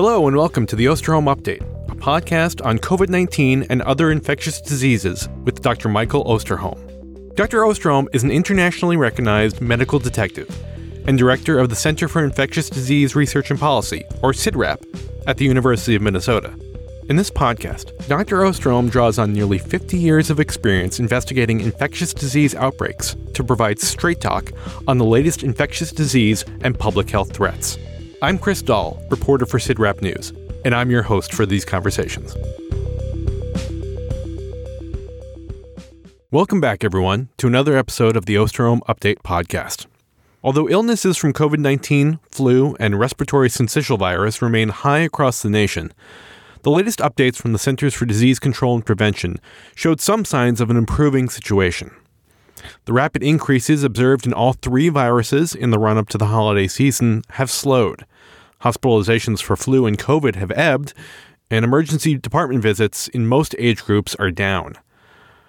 Hello, and welcome to the Osterholm Update, a podcast on COVID 19 and other infectious diseases with Dr. Michael Osterholm. Dr. Osterholm is an internationally recognized medical detective and director of the Center for Infectious Disease Research and Policy, or CIDRAP, at the University of Minnesota. In this podcast, Dr. Osterholm draws on nearly 50 years of experience investigating infectious disease outbreaks to provide straight talk on the latest infectious disease and public health threats. I'm Chris Dall, reporter for CIDRAP News, and I'm your host for these conversations. Welcome back, everyone, to another episode of the Osterholm Update podcast. Although illnesses from COVID 19, flu, and respiratory syncytial virus remain high across the nation, the latest updates from the Centers for Disease Control and Prevention showed some signs of an improving situation. The rapid increases observed in all three viruses in the run up to the holiday season have slowed. Hospitalizations for flu and COVID have ebbed, and emergency department visits in most age groups are down.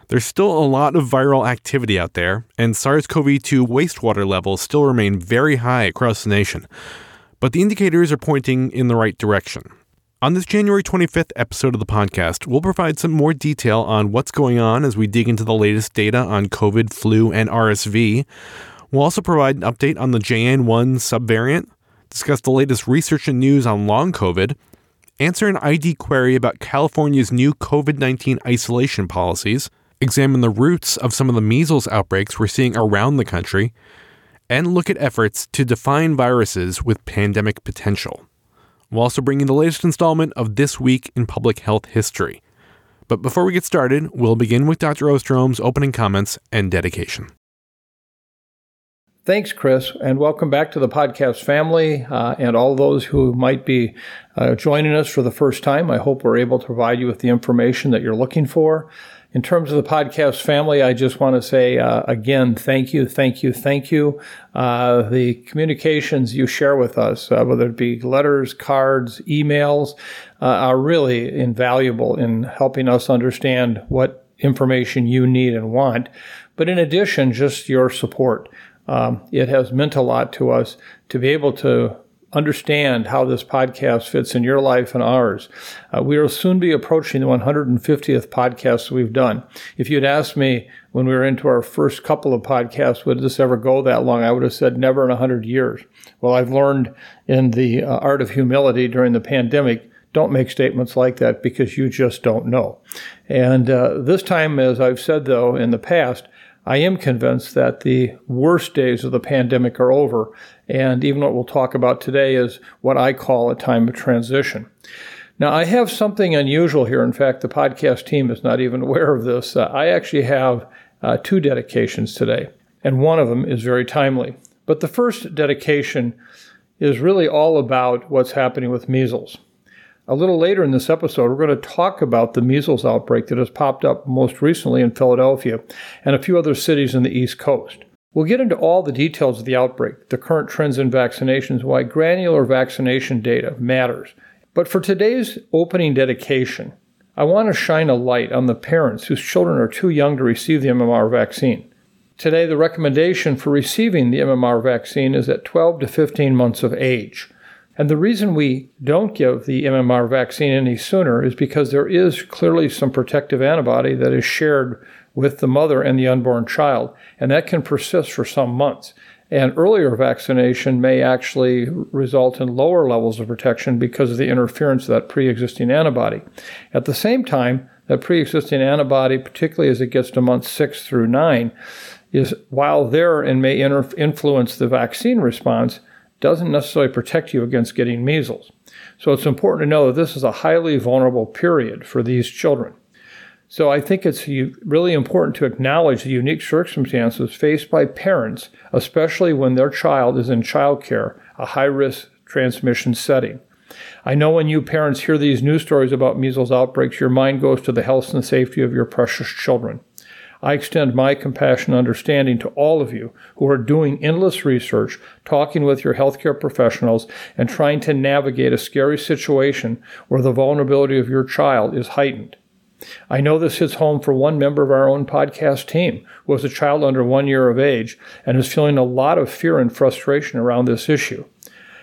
There's still a lot of viral activity out there, and SARS CoV 2 wastewater levels still remain very high across the nation. But the indicators are pointing in the right direction. On this January 25th episode of the podcast, we'll provide some more detail on what's going on as we dig into the latest data on COVID, flu, and RSV. We'll also provide an update on the JN1 subvariant, discuss the latest research and news on long COVID, answer an ID query about California's new COVID 19 isolation policies, examine the roots of some of the measles outbreaks we're seeing around the country, and look at efforts to define viruses with pandemic potential. We'll also bring you the latest installment of This Week in Public Health History. But before we get started, we'll begin with Dr. Osterholm's opening comments and dedication. Thanks, Chris, and welcome back to the podcast family uh, and all those who might be uh, joining us for the first time. I hope we're able to provide you with the information that you're looking for. In terms of the podcast family, I just want to say uh, again, thank you, thank you, thank you. Uh, the communications you share with us, uh, whether it be letters, cards, emails, uh, are really invaluable in helping us understand what information you need and want. But in addition, just your support. Um, it has meant a lot to us to be able to understand how this podcast fits in your life and ours. Uh, we will soon be approaching the 150th podcast we've done. If you'd asked me when we were into our first couple of podcasts, would this ever go that long? I would have said never in 100 years. Well, I've learned in the uh, art of humility during the pandemic don't make statements like that because you just don't know. And uh, this time, as I've said though in the past, I am convinced that the worst days of the pandemic are over. And even what we'll talk about today is what I call a time of transition. Now, I have something unusual here. In fact, the podcast team is not even aware of this. Uh, I actually have uh, two dedications today, and one of them is very timely. But the first dedication is really all about what's happening with measles. A little later in this episode, we're going to talk about the measles outbreak that has popped up most recently in Philadelphia and a few other cities in the East Coast. We'll get into all the details of the outbreak, the current trends in vaccinations, why granular vaccination data matters. But for today's opening dedication, I want to shine a light on the parents whose children are too young to receive the MMR vaccine. Today, the recommendation for receiving the MMR vaccine is at 12 to 15 months of age. And the reason we don't give the MMR vaccine any sooner is because there is clearly some protective antibody that is shared with the mother and the unborn child, and that can persist for some months. And earlier vaccination may actually result in lower levels of protection because of the interference of that pre existing antibody. At the same time, that pre existing antibody, particularly as it gets to months six through nine, is while there and may inter- influence the vaccine response, doesn't necessarily protect you against getting measles. So it's important to know that this is a highly vulnerable period for these children. So I think it's really important to acknowledge the unique circumstances faced by parents, especially when their child is in childcare, a high risk transmission setting. I know when you parents hear these news stories about measles outbreaks, your mind goes to the health and safety of your precious children. I extend my compassion and understanding to all of you who are doing endless research, talking with your healthcare professionals, and trying to navigate a scary situation where the vulnerability of your child is heightened. I know this hits home for one member of our own podcast team who has a child under one year of age and is feeling a lot of fear and frustration around this issue.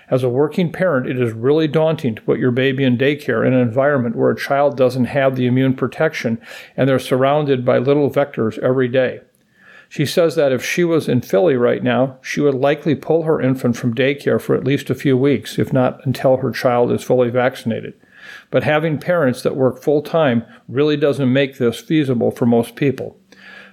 As a working parent, it is really daunting to put your baby in daycare in an environment where a child doesn't have the immune protection and they're surrounded by little vectors every day. She says that if she was in Philly right now, she would likely pull her infant from daycare for at least a few weeks, if not until her child is fully vaccinated. But having parents that work full time really doesn't make this feasible for most people.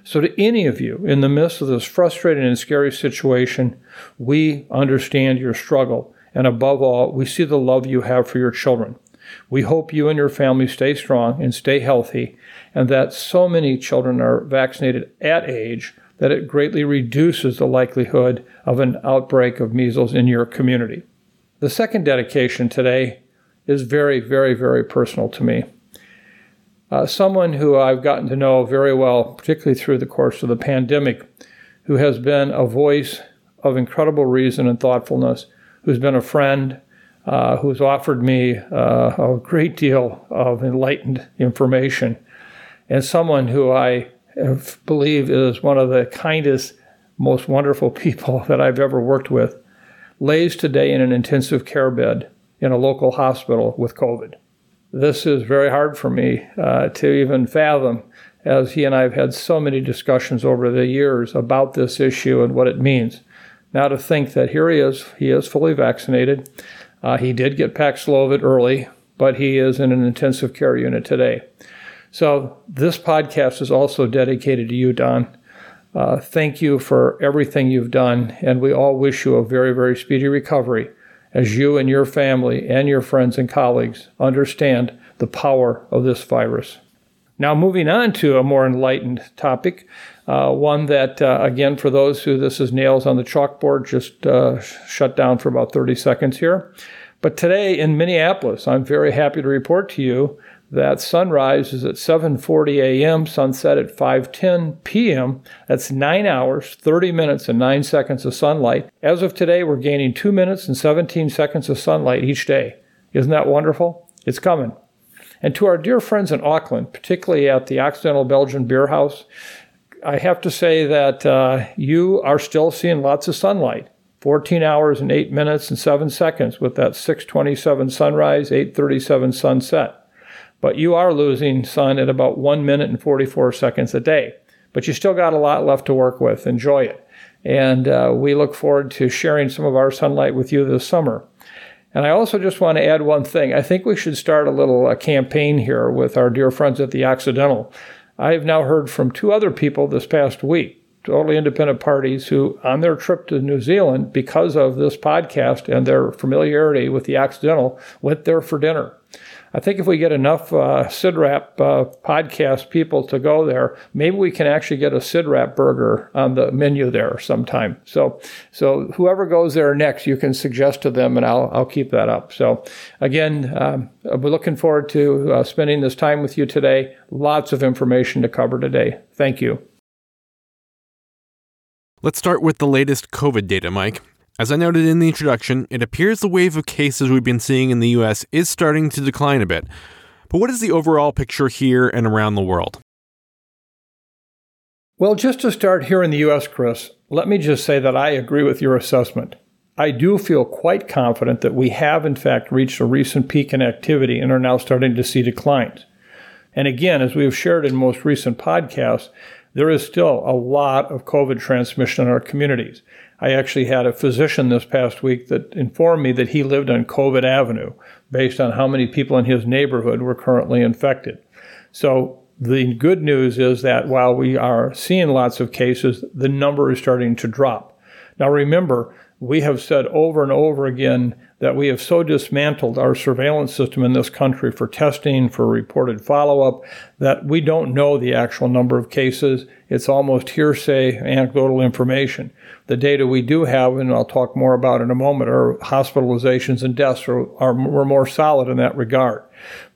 So, to any of you in the midst of this frustrating and scary situation, we understand your struggle. And above all, we see the love you have for your children. We hope you and your family stay strong and stay healthy, and that so many children are vaccinated at age that it greatly reduces the likelihood of an outbreak of measles in your community. The second dedication today is very, very, very personal to me. Uh, someone who I've gotten to know very well, particularly through the course of the pandemic, who has been a voice of incredible reason and thoughtfulness, who's been a friend, uh, who's offered me uh, a great deal of enlightened information, and someone who I believe is one of the kindest, most wonderful people that I've ever worked with, lays today in an intensive care bed in a local hospital with COVID. This is very hard for me uh, to even fathom, as he and I have had so many discussions over the years about this issue and what it means. Now, to think that here he is, he is fully vaccinated. Uh, he did get Paxlovid early, but he is in an intensive care unit today. So, this podcast is also dedicated to you, Don. Uh, thank you for everything you've done, and we all wish you a very, very speedy recovery as you and your family and your friends and colleagues understand the power of this virus. Now, moving on to a more enlightened topic, uh, one that, uh, again, for those who this is nails on the chalkboard, just uh, shut down for about 30 seconds here. But today in Minneapolis, I'm very happy to report to you that sunrise is at 7:40 a.m., sunset at 5:10 p.m. That's 9 hours, 30 minutes and 9 seconds of sunlight. As of today, we're gaining 2 minutes and 17 seconds of sunlight each day. Isn't that wonderful? It's coming. And to our dear friends in Auckland, particularly at the Occidental Belgian Beer House, I have to say that uh, you are still seeing lots of sunlight. 14 hours and 8 minutes and 7 seconds with that 627 sunrise, 837 sunset but you are losing sun at about 1 minute and 44 seconds a day. But you still got a lot left to work with. Enjoy it. And uh, we look forward to sharing some of our sunlight with you this summer. And I also just want to add one thing. I think we should start a little uh, campaign here with our dear friends at the Occidental. I have now heard from two other people this past week, totally independent parties, who, on their trip to New Zealand, because of this podcast and their familiarity with the Occidental, went there for dinner. I think if we get enough uh, CIDRAP uh, podcast people to go there, maybe we can actually get a CIDRAP burger on the menu there sometime. So, so whoever goes there next, you can suggest to them, and I'll I'll keep that up. So, again, um, we're looking forward to uh, spending this time with you today. Lots of information to cover today. Thank you. Let's start with the latest COVID data, Mike. As I noted in the introduction, it appears the wave of cases we've been seeing in the US is starting to decline a bit. But what is the overall picture here and around the world? Well, just to start here in the US, Chris, let me just say that I agree with your assessment. I do feel quite confident that we have, in fact, reached a recent peak in activity and are now starting to see declines. And again, as we have shared in most recent podcasts, there is still a lot of COVID transmission in our communities. I actually had a physician this past week that informed me that he lived on COVID Avenue based on how many people in his neighborhood were currently infected. So the good news is that while we are seeing lots of cases, the number is starting to drop. Now remember, we have said over and over again that we have so dismantled our surveillance system in this country for testing, for reported follow up, that we don't know the actual number of cases. It's almost hearsay, anecdotal information. The data we do have, and I'll talk more about in a moment, are hospitalizations and deaths are, are we're more solid in that regard.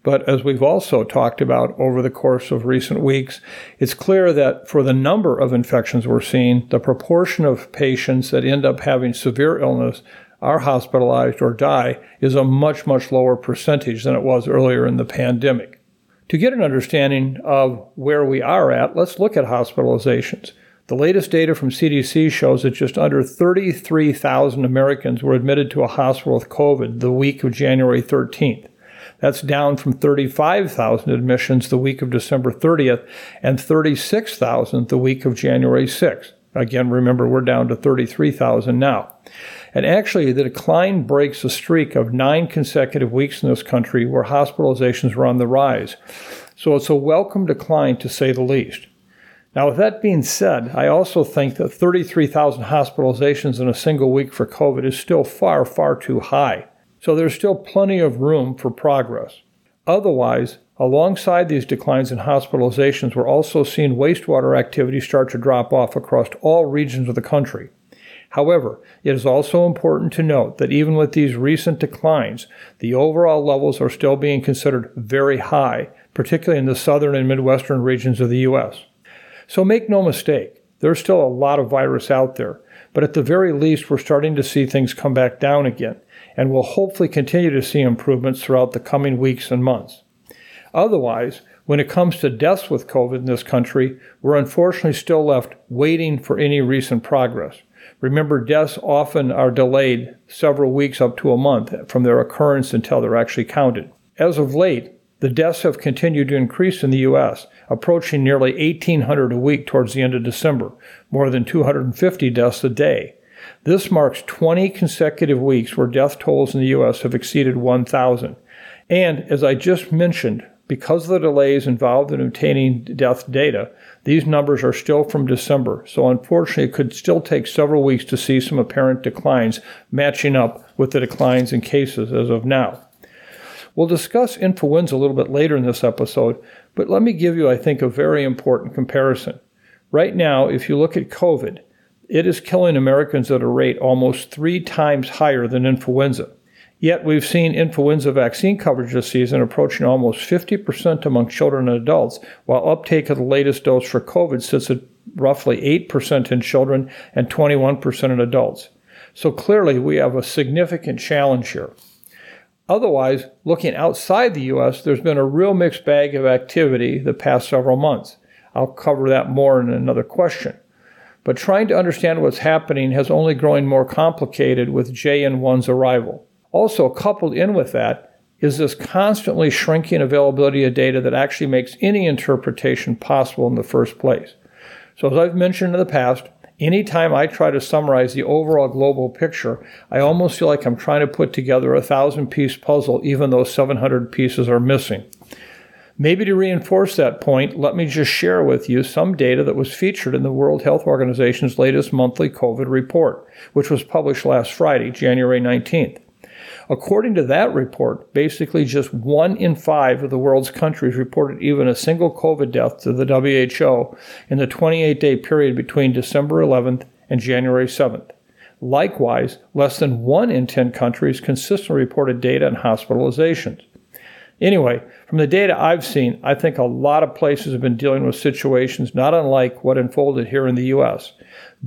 But as we've also talked about over the course of recent weeks, it's clear that for the number of infections we're seeing, the proportion of patients that end up having severe illness are hospitalized or die is a much, much lower percentage than it was earlier in the pandemic. To get an understanding of where we are at, let's look at hospitalizations. The latest data from CDC shows that just under 33,000 Americans were admitted to a hospital with COVID the week of January 13th. That's down from 35,000 admissions the week of December 30th and 36,000 the week of January 6th. Again, remember, we're down to 33,000 now. And actually, the decline breaks a streak of nine consecutive weeks in this country where hospitalizations were on the rise. So it's a welcome decline to say the least. Now, with that being said, I also think that 33,000 hospitalizations in a single week for COVID is still far, far too high. So there's still plenty of room for progress. Otherwise, alongside these declines in hospitalizations, we're also seeing wastewater activity start to drop off across all regions of the country. However, it is also important to note that even with these recent declines, the overall levels are still being considered very high, particularly in the southern and midwestern regions of the U.S. So make no mistake, there's still a lot of virus out there, but at the very least, we're starting to see things come back down again, and we'll hopefully continue to see improvements throughout the coming weeks and months. Otherwise, when it comes to deaths with COVID in this country, we're unfortunately still left waiting for any recent progress. Remember, deaths often are delayed several weeks up to a month from their occurrence until they're actually counted. As of late, the deaths have continued to increase in the U.S., approaching nearly 1,800 a week towards the end of December, more than 250 deaths a day. This marks 20 consecutive weeks where death tolls in the U.S. have exceeded 1,000. And as I just mentioned, because of the delays involved in obtaining death data, these numbers are still from December, so unfortunately, it could still take several weeks to see some apparent declines matching up with the declines in cases as of now. We'll discuss influenza a little bit later in this episode, but let me give you, I think, a very important comparison. Right now, if you look at COVID, it is killing Americans at a rate almost three times higher than influenza. Yet we've seen influenza vaccine coverage this season approaching almost 50% among children and adults, while uptake of the latest dose for COVID sits at roughly 8% in children and 21% in adults. So clearly, we have a significant challenge here. Otherwise, looking outside the U.S., there's been a real mixed bag of activity the past several months. I'll cover that more in another question. But trying to understand what's happening has only grown more complicated with JN1's arrival. Also, coupled in with that is this constantly shrinking availability of data that actually makes any interpretation possible in the first place. So, as I've mentioned in the past, Anytime I try to summarize the overall global picture, I almost feel like I'm trying to put together a thousand piece puzzle, even though 700 pieces are missing. Maybe to reinforce that point, let me just share with you some data that was featured in the World Health Organization's latest monthly COVID report, which was published last Friday, January 19th. According to that report, basically just one in five of the world's countries reported even a single COVID death to the WHO in the 28 day period between December 11th and January 7th. Likewise, less than one in 10 countries consistently reported data on hospitalizations. Anyway, from the data I've seen, I think a lot of places have been dealing with situations not unlike what unfolded here in the U.S.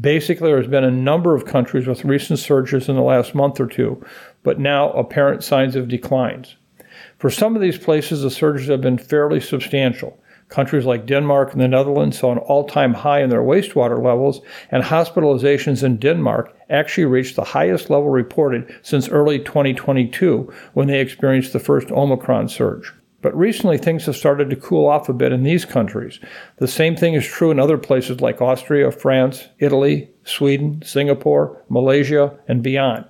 Basically, there's been a number of countries with recent surges in the last month or two but now apparent signs of declines. For some of these places, the surges have been fairly substantial. Countries like Denmark and the Netherlands saw an all time high in their wastewater levels, and hospitalizations in Denmark actually reached the highest level reported since early 2022 when they experienced the first Omicron surge. But recently, things have started to cool off a bit in these countries. The same thing is true in other places like Austria, France, Italy, Sweden, Singapore, Malaysia, and beyond.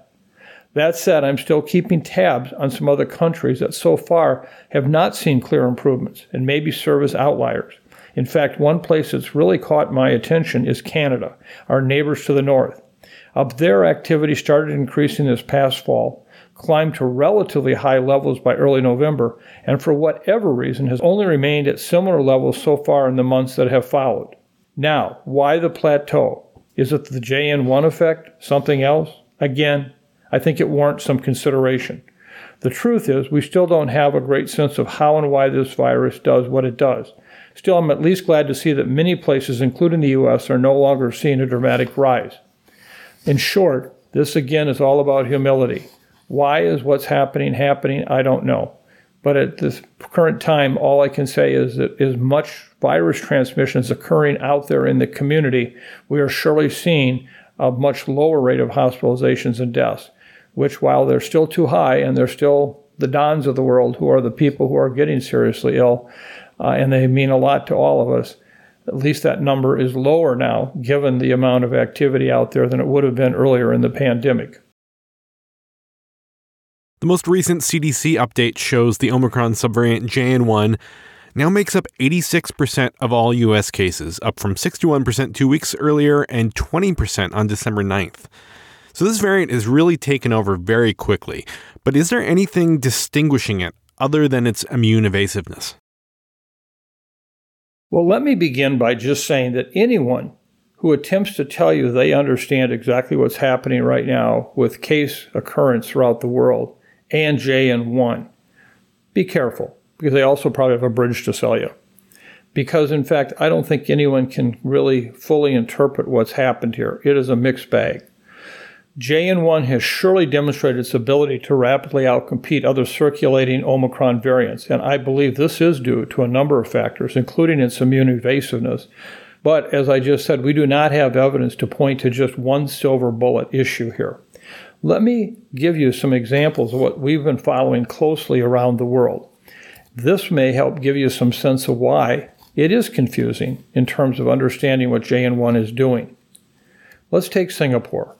That said, I'm still keeping tabs on some other countries that so far have not seen clear improvements and maybe serve as outliers. In fact, one place that's really caught my attention is Canada, our neighbors to the north. Up there, activity started increasing this past fall, climbed to relatively high levels by early November, and for whatever reason has only remained at similar levels so far in the months that have followed. Now, why the plateau? Is it the JN1 effect? Something else? Again, I think it warrants some consideration. The truth is, we still don't have a great sense of how and why this virus does what it does. Still, I'm at least glad to see that many places, including the U.S., are no longer seeing a dramatic rise. In short, this again is all about humility. Why is what's happening happening? I don't know. But at this current time, all I can say is that as much virus transmission is occurring out there in the community, we are surely seeing a much lower rate of hospitalizations and deaths, which, while they're still too high and they're still the dons of the world who are the people who are getting seriously ill, uh, and they mean a lot to all of us, at least that number is lower now, given the amount of activity out there than it would have been earlier in the pandemic. The most recent CDC update shows the Omicron subvariant JN1 now makes up 86% of all US cases, up from 61% two weeks earlier and 20% on December 9th. So this variant is really taken over very quickly. But is there anything distinguishing it other than its immune evasiveness? Well, let me begin by just saying that anyone who attempts to tell you they understand exactly what's happening right now with case occurrence throughout the world and JN1, be careful because they also probably have a bridge to sell you. Because, in fact, I don't think anyone can really fully interpret what's happened here. It is a mixed bag. JN1 has surely demonstrated its ability to rapidly outcompete other circulating Omicron variants, and I believe this is due to a number of factors, including its immune evasiveness. But as I just said, we do not have evidence to point to just one silver bullet issue here. Let me give you some examples of what we've been following closely around the world. This may help give you some sense of why it is confusing in terms of understanding what JN1 is doing. Let's take Singapore.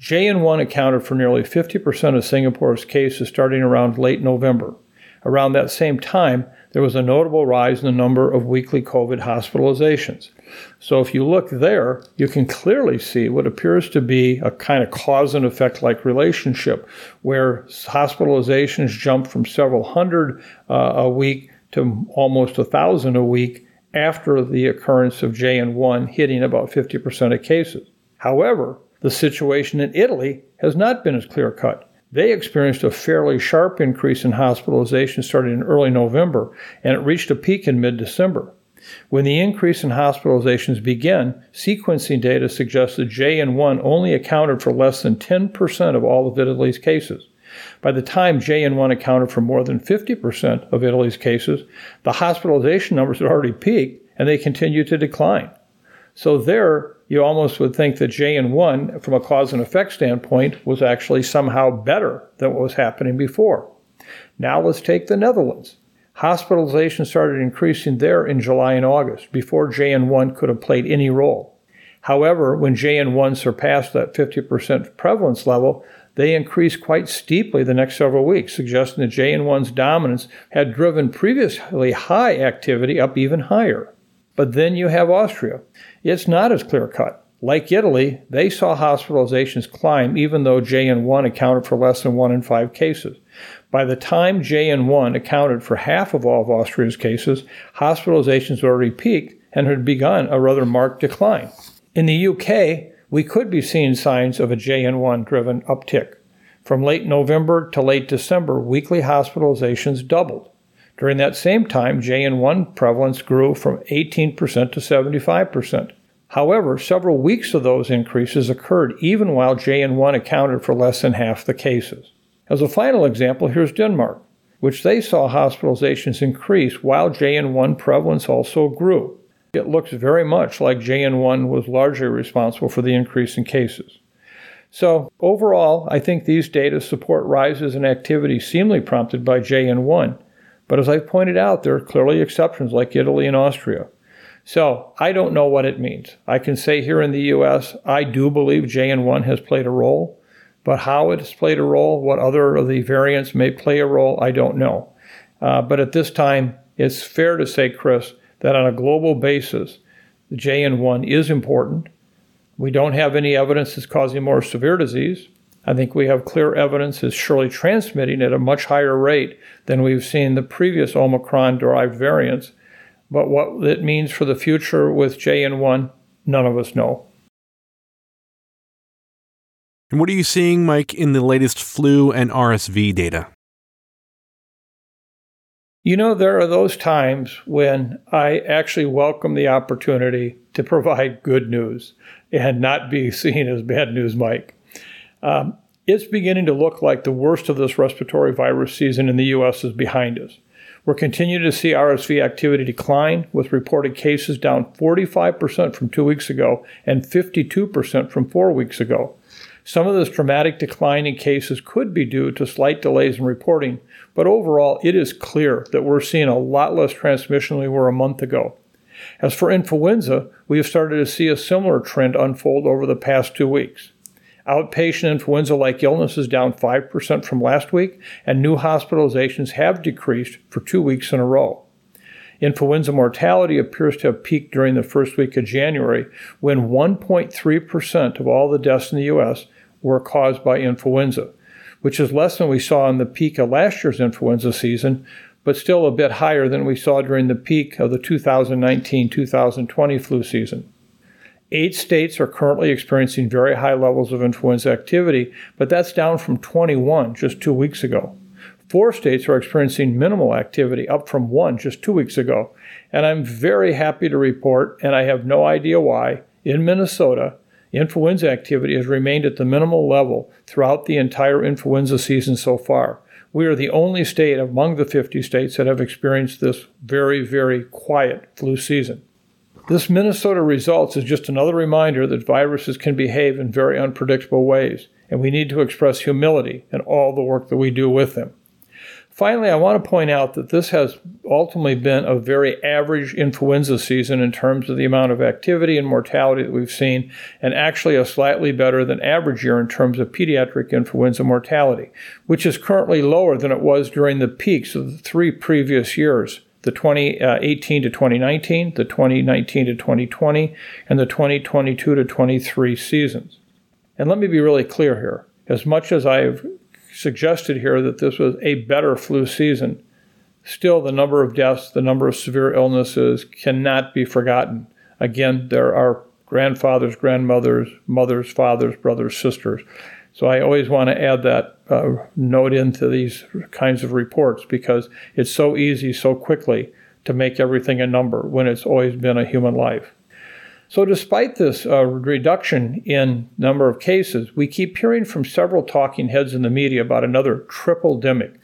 JN1 accounted for nearly 50% of Singapore's cases starting around late November. Around that same time, there was a notable rise in the number of weekly COVID hospitalizations. So if you look there, you can clearly see what appears to be a kind of cause and effect like relationship where hospitalizations jump from several hundred uh, a week to almost a thousand a week after the occurrence of JN1 hitting about 50% of cases. However, the situation in Italy has not been as clear cut. They experienced a fairly sharp increase in hospitalizations starting in early November, and it reached a peak in mid December. When the increase in hospitalizations began, sequencing data suggested JN1 only accounted for less than 10% of all of Italy's cases. By the time JN1 accounted for more than 50% of Italy's cases, the hospitalization numbers had already peaked and they continued to decline. So there, you almost would think that JN1, from a cause and effect standpoint, was actually somehow better than what was happening before. Now let's take the Netherlands. Hospitalization started increasing there in July and August, before JN1 could have played any role. However, when JN1 surpassed that 50% prevalence level, they increased quite steeply the next several weeks, suggesting that JN1's dominance had driven previously high activity up even higher. But then you have Austria. It's not as clear cut. Like Italy, they saw hospitalizations climb even though JN1 accounted for less than 1 in 5 cases. By the time JN1 accounted for half of all of Austria's cases, hospitalizations already peaked and had begun a rather marked decline. In the UK, we could be seeing signs of a JN1 driven uptick. From late November to late December, weekly hospitalizations doubled. During that same time, JN1 prevalence grew from 18% to 75%. However, several weeks of those increases occurred even while JN1 accounted for less than half the cases. As a final example, here's Denmark, which they saw hospitalizations increase while JN1 prevalence also grew. It looks very much like JN1 was largely responsible for the increase in cases. So, overall, I think these data support rises in activity seemingly prompted by JN1 but as I pointed out, there are clearly exceptions like Italy and Austria. So I don't know what it means. I can say here in the US, I do believe JN1 has played a role, but how it has played a role, what other of the variants may play a role, I don't know. Uh, but at this time, it's fair to say, Chris, that on a global basis, the JN1 is important. We don't have any evidence it's causing more severe disease. I think we have clear evidence is surely transmitting at a much higher rate than we've seen the previous Omicron derived variants. But what it means for the future with JN1, none of us know. And what are you seeing, Mike, in the latest flu and RSV data? You know, there are those times when I actually welcome the opportunity to provide good news and not be seen as bad news, Mike. Um, It's beginning to look like the worst of this respiratory virus season in the U.S. is behind us. We're continuing to see RSV activity decline, with reported cases down 45% from two weeks ago and 52% from four weeks ago. Some of this dramatic decline in cases could be due to slight delays in reporting, but overall, it is clear that we're seeing a lot less transmission than we were a month ago. As for influenza, we have started to see a similar trend unfold over the past two weeks. Outpatient influenza like illness is down 5% from last week, and new hospitalizations have decreased for two weeks in a row. Influenza mortality appears to have peaked during the first week of January, when 1.3% of all the deaths in the U.S. were caused by influenza, which is less than we saw in the peak of last year's influenza season, but still a bit higher than we saw during the peak of the 2019 2020 flu season. Eight states are currently experiencing very high levels of influenza activity, but that's down from 21 just two weeks ago. Four states are experiencing minimal activity, up from one just two weeks ago. And I'm very happy to report, and I have no idea why, in Minnesota, influenza activity has remained at the minimal level throughout the entire influenza season so far. We are the only state among the 50 states that have experienced this very, very quiet flu season. This Minnesota results is just another reminder that viruses can behave in very unpredictable ways, and we need to express humility in all the work that we do with them. Finally, I want to point out that this has ultimately been a very average influenza season in terms of the amount of activity and mortality that we've seen, and actually a slightly better than average year in terms of pediatric influenza mortality, which is currently lower than it was during the peaks of the three previous years the 2018 uh, to 2019, the 2019 to 2020, and the 2022 to 23 seasons. And let me be really clear here. As much as I've suggested here that this was a better flu season, still the number of deaths, the number of severe illnesses cannot be forgotten. Again, there are grandfathers, grandmothers, mothers, fathers, brothers, sisters. So I always want to add that uh, note into these kinds of reports because it's so easy so quickly to make everything a number when it's always been a human life. So, despite this uh, reduction in number of cases, we keep hearing from several talking heads in the media about another triple demic.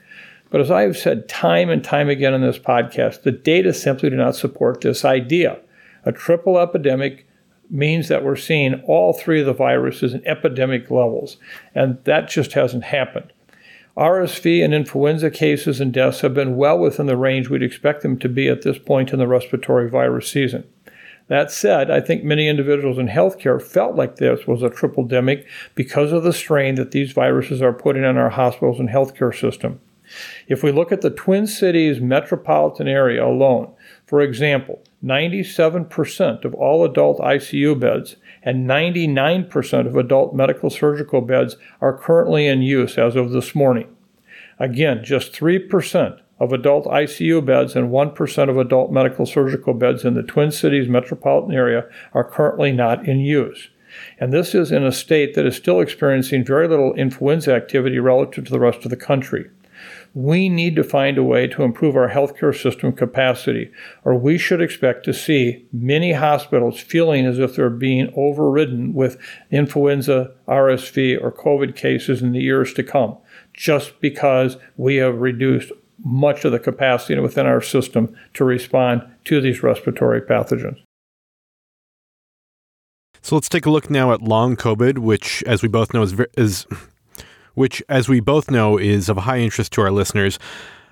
But as I have said time and time again in this podcast, the data simply do not support this idea. A triple epidemic means that we're seeing all three of the viruses in epidemic levels, and that just hasn't happened. RSV and influenza cases and deaths have been well within the range we'd expect them to be at this point in the respiratory virus season. That said, I think many individuals in healthcare felt like this was a triple demic because of the strain that these viruses are putting on our hospitals and healthcare system. If we look at the Twin Cities metropolitan area alone, for example, 97% of all adult ICU beds and 99% of adult medical surgical beds are currently in use as of this morning. Again, just 3% of adult ICU beds and 1% of adult medical surgical beds in the Twin Cities metropolitan area are currently not in use. And this is in a state that is still experiencing very little influenza activity relative to the rest of the country. We need to find a way to improve our healthcare system capacity, or we should expect to see many hospitals feeling as if they're being overridden with influenza, RSV, or COVID cases in the years to come, just because we have reduced much of the capacity within our system to respond to these respiratory pathogens. So let's take a look now at long COVID, which, as we both know, is, is which, as we both know, is of high interest to our listeners.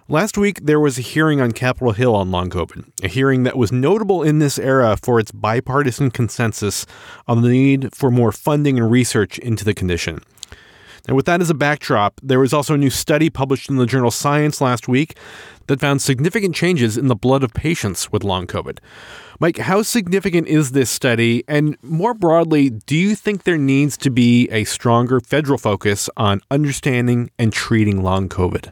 Last week, there was a hearing on Capitol Hill on long COVID, a hearing that was notable in this era for its bipartisan consensus on the need for more funding and research into the condition. Now, with that as a backdrop, there was also a new study published in the journal Science last week that found significant changes in the blood of patients with long COVID. Mike, how significant is this study? And more broadly, do you think there needs to be a stronger federal focus on understanding and treating long COVID?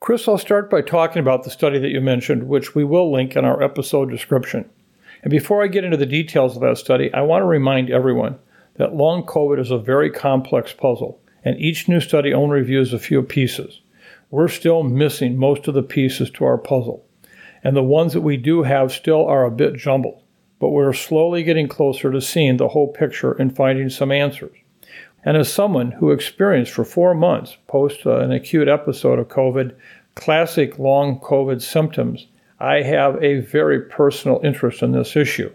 Chris, I'll start by talking about the study that you mentioned, which we will link in our episode description. And before I get into the details of that study, I want to remind everyone that long COVID is a very complex puzzle, and each new study only reviews a few pieces. We're still missing most of the pieces to our puzzle, and the ones that we do have still are a bit jumbled, but we're slowly getting closer to seeing the whole picture and finding some answers. And as someone who experienced for four months post uh, an acute episode of COVID, classic long COVID symptoms, I have a very personal interest in this issue.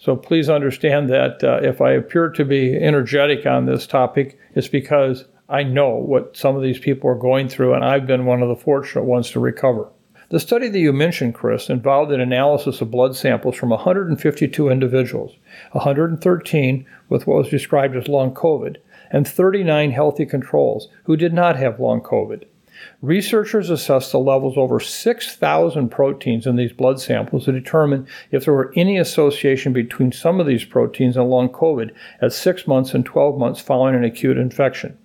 So please understand that uh, if I appear to be energetic on this topic, it's because I know what some of these people are going through, and I've been one of the fortunate ones to recover. The study that you mentioned, Chris, involved an analysis of blood samples from 152 individuals, 113 with what was described as long COVID, and 39 healthy controls who did not have long COVID. Researchers assessed the levels of over 6,000 proteins in these blood samples to determine if there were any association between some of these proteins and long COVID at 6 months and 12 months following an acute infection.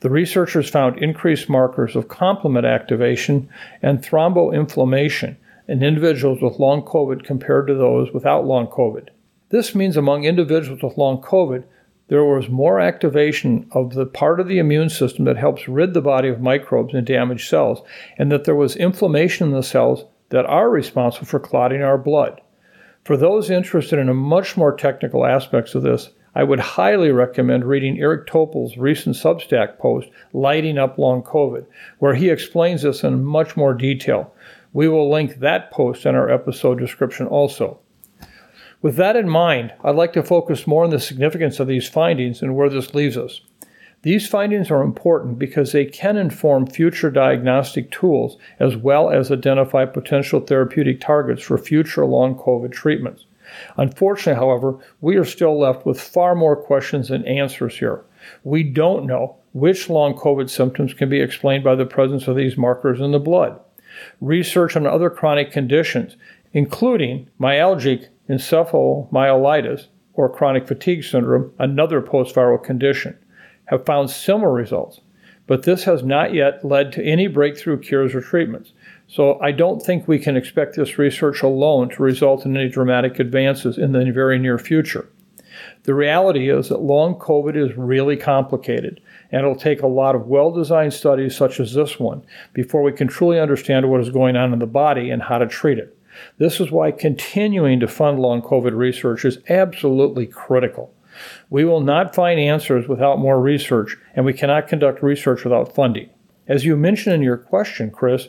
The researchers found increased markers of complement activation and thromboinflammation in individuals with long COVID compared to those without long COVID. This means among individuals with long COVID, there was more activation of the part of the immune system that helps rid the body of microbes and damaged cells, and that there was inflammation in the cells that are responsible for clotting our blood. For those interested in much more technical aspects of this, I would highly recommend reading Eric Topol's recent Substack post, Lighting Up Long COVID, where he explains this in much more detail. We will link that post in our episode description also. With that in mind, I'd like to focus more on the significance of these findings and where this leaves us. These findings are important because they can inform future diagnostic tools as well as identify potential therapeutic targets for future long COVID treatments. Unfortunately, however, we are still left with far more questions than answers here. We don't know which long COVID symptoms can be explained by the presence of these markers in the blood. Research on other chronic conditions, including myalgic encephalomyelitis or chronic fatigue syndrome, another post-viral condition, have found similar results, but this has not yet led to any breakthrough cures or treatments. So I don't think we can expect this research alone to result in any dramatic advances in the very near future. The reality is that long COVID is really complicated, and it'll take a lot of well designed studies such as this one before we can truly understand what is going on in the body and how to treat it. This is why continuing to fund long COVID research is absolutely critical. We will not find answers without more research, and we cannot conduct research without funding. As you mentioned in your question, Chris,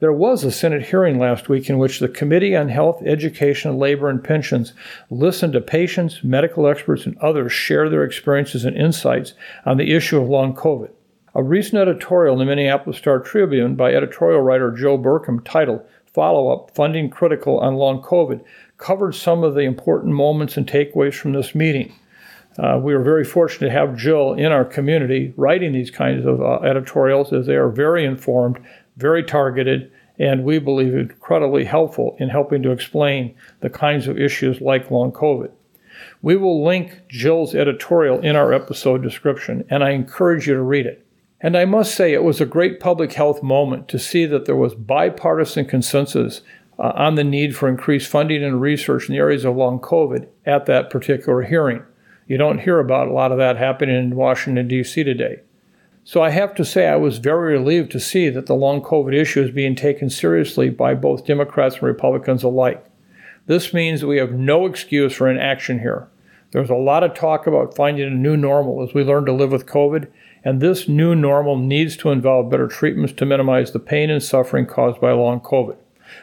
there was a Senate hearing last week in which the Committee on Health, Education, Labor, and Pensions listened to patients, medical experts, and others share their experiences and insights on the issue of long COVID. A recent editorial in the Minneapolis Star Tribune by editorial writer Jill Burcum titled Follow Up Funding Critical on Long COVID covered some of the important moments and takeaways from this meeting. Uh, we are very fortunate to have Jill in our community writing these kinds of uh, editorials as they are very informed very targeted, and we believe incredibly helpful in helping to explain the kinds of issues like long COVID. We will link Jill's editorial in our episode description, and I encourage you to read it. And I must say, it was a great public health moment to see that there was bipartisan consensus uh, on the need for increased funding and research in the areas of long COVID at that particular hearing. You don't hear about a lot of that happening in Washington, D.C. today. So I have to say, I was very relieved to see that the long COVID issue is being taken seriously by both Democrats and Republicans alike. This means we have no excuse for inaction here. There's a lot of talk about finding a new normal as we learn to live with COVID, and this new normal needs to involve better treatments to minimize the pain and suffering caused by long COVID.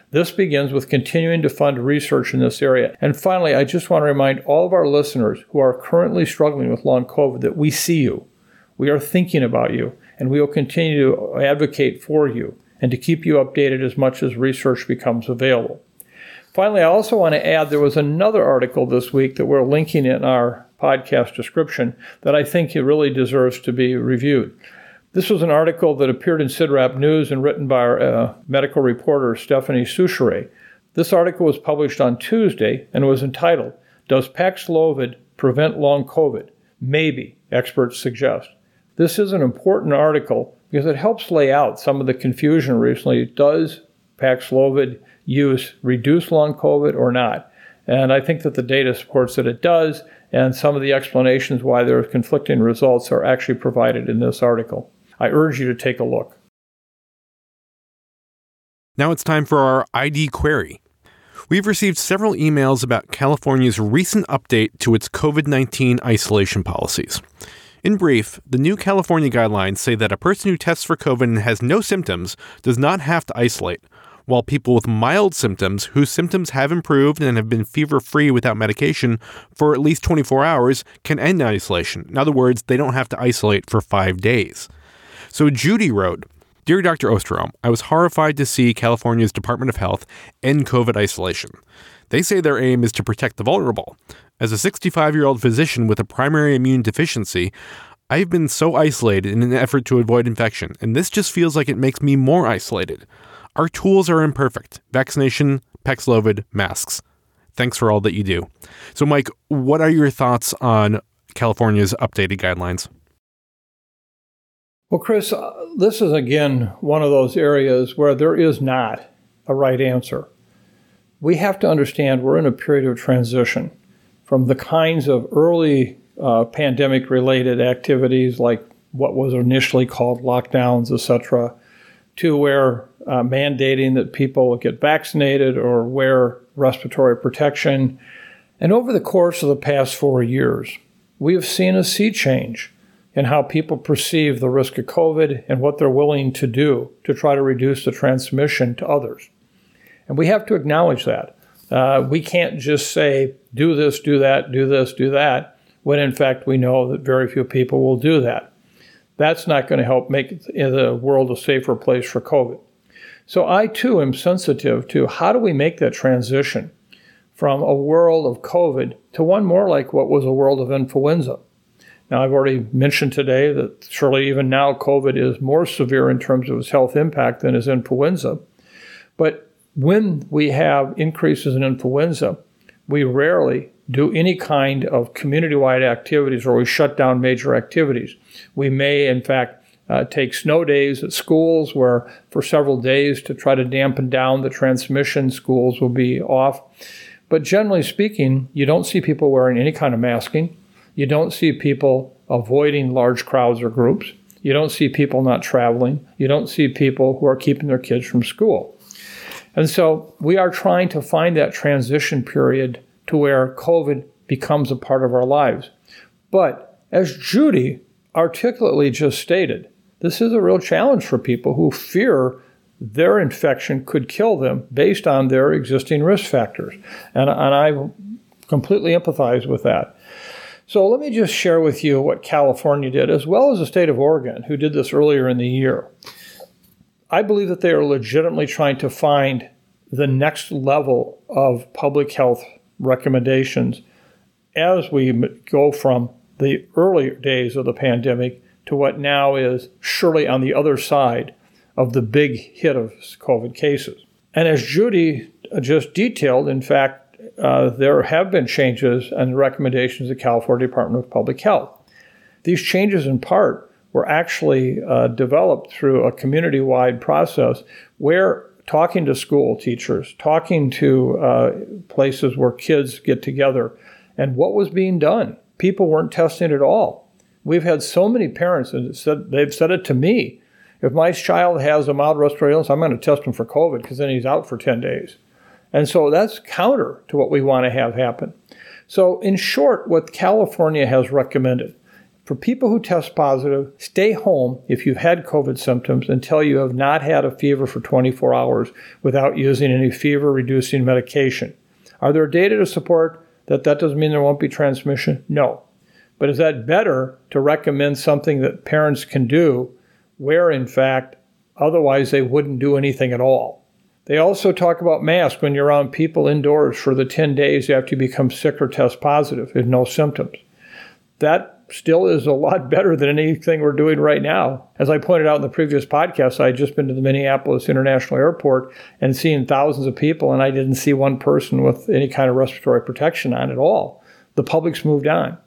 This begins with continuing to fund research in this area. And finally, I just want to remind all of our listeners who are currently struggling with long COVID that we see you. We are thinking about you, and we will continue to advocate for you and to keep you updated as much as research becomes available. Finally, I also want to add there was another article this week that we're linking in our podcast description that I think it really deserves to be reviewed. This was an article that appeared in CIDRAP News and written by our uh, medical reporter Stephanie Soucheray. This article was published on Tuesday and was entitled, Does Paxlovid Prevent Long COVID? Maybe, experts suggest. This is an important article because it helps lay out some of the confusion recently. Does Paxlovid use reduce long COVID or not? And I think that the data supports that it does, and some of the explanations why there are conflicting results are actually provided in this article. I urge you to take a look. Now it's time for our ID query. We've received several emails about California's recent update to its COVID 19 isolation policies. In brief, the new California guidelines say that a person who tests for COVID and has no symptoms does not have to isolate, while people with mild symptoms whose symptoms have improved and have been fever free without medication for at least 24 hours can end isolation. In other words, they don't have to isolate for five days. So Judy wrote, Dear Dr. Osterholm, I was horrified to see California's Department of Health end COVID isolation. They say their aim is to protect the vulnerable. As a 65 year old physician with a primary immune deficiency, I've been so isolated in an effort to avoid infection, and this just feels like it makes me more isolated. Our tools are imperfect vaccination, Paxlovid, masks. Thanks for all that you do. So, Mike, what are your thoughts on California's updated guidelines? Well, Chris, uh, this is again one of those areas where there is not a right answer. We have to understand we're in a period of transition from the kinds of early uh, pandemic related activities like what was initially called lockdowns, etc., to where uh, mandating that people get vaccinated or wear respiratory protection. And over the course of the past four years, we have seen a sea change in how people perceive the risk of COVID and what they're willing to do to try to reduce the transmission to others. And we have to acknowledge that. Uh, we can't just say, do this, do that, do this, do that, when in fact we know that very few people will do that. That's not going to help make the world a safer place for COVID. So I too am sensitive to how do we make that transition from a world of COVID to one more like what was a world of influenza. Now, I've already mentioned today that surely even now COVID is more severe in terms of its health impact than is influenza. But when we have increases in influenza, we rarely do any kind of community wide activities or we shut down major activities. We may, in fact, uh, take snow days at schools where for several days to try to dampen down the transmission, schools will be off. But generally speaking, you don't see people wearing any kind of masking. You don't see people avoiding large crowds or groups. You don't see people not traveling. You don't see people who are keeping their kids from school. And so we are trying to find that transition period to where COVID becomes a part of our lives. But as Judy articulately just stated, this is a real challenge for people who fear their infection could kill them based on their existing risk factors. And, and I completely empathize with that. So let me just share with you what California did, as well as the state of Oregon, who did this earlier in the year. I believe that they are legitimately trying to find the next level of public health recommendations as we go from the early days of the pandemic to what now is surely on the other side of the big hit of COVID cases. And as Judy just detailed, in fact, uh, there have been changes and recommendations of the California Department of Public Health. These changes, in part, were actually uh, developed through a community wide process where talking to school teachers, talking to uh, places where kids get together, and what was being done. People weren't testing at all. We've had so many parents, and said, they've said it to me. If my child has a mild respiratory illness, I'm going to test him for COVID because then he's out for 10 days. And so that's counter to what we want to have happen. So, in short, what California has recommended for people who test positive, stay home if you've had COVID symptoms until you have not had a fever for 24 hours without using any fever reducing medication. Are there data to support that that doesn't mean there won't be transmission? No. But is that better to recommend something that parents can do where, in fact, otherwise they wouldn't do anything at all? They also talk about masks when you're around people indoors for the 10 days after you become sick or test positive with no symptoms. That still is a lot better than anything we're doing right now. As I pointed out in the previous podcast, I had just been to the Minneapolis International Airport and seen thousands of people, and I didn't see one person with any kind of respiratory protection on at all. The public's moved on.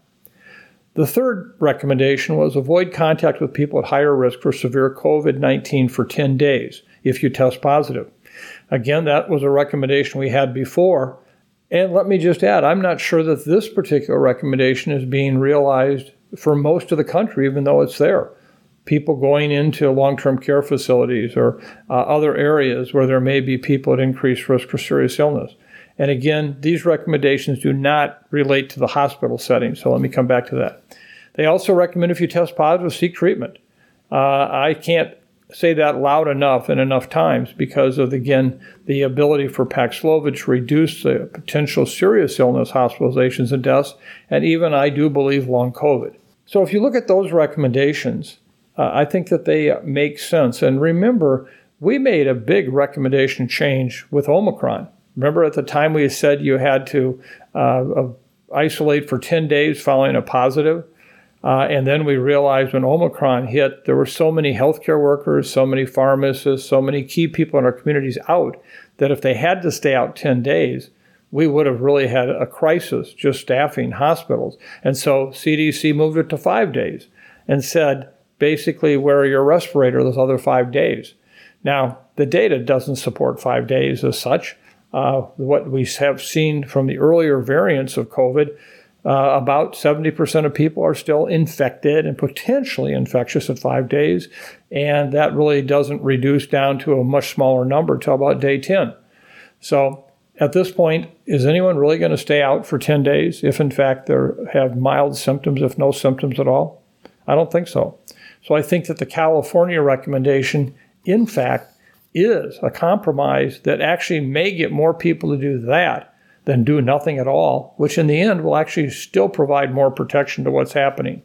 The third recommendation was avoid contact with people at higher risk for severe COVID 19 for 10 days if you test positive. Again, that was a recommendation we had before. And let me just add, I'm not sure that this particular recommendation is being realized for most of the country, even though it's there. People going into long term care facilities or uh, other areas where there may be people at increased risk for serious illness. And again, these recommendations do not relate to the hospital setting, so let me come back to that. They also recommend if you test positive, seek treatment. Uh, I can't say that loud enough and enough times because of, again, the ability for Paxlovid to reduce the potential serious illness, hospitalizations, and deaths, and even, I do believe, long COVID. So if you look at those recommendations, uh, I think that they make sense. And remember, we made a big recommendation change with Omicron. Remember at the time we said you had to uh, uh isolate for 10 days following a positive? Uh, and then we realized when Omicron hit, there were so many healthcare workers, so many pharmacists, so many key people in our communities out that if they had to stay out 10 days, we would have really had a crisis just staffing hospitals. And so CDC moved it to five days and said, basically, wear your respirator those other five days. Now, the data doesn't support five days as such. Uh, what we have seen from the earlier variants of COVID uh, about 70% of people are still infected and potentially infectious at five days. And that really doesn't reduce down to a much smaller number till about day 10. So at this point, is anyone really going to stay out for 10 days if, in fact, they have mild symptoms, if no symptoms at all? I don't think so. So I think that the California recommendation, in fact, is a compromise that actually may get more people to do that than do nothing at all, which in the end will actually still provide more protection to what's happening.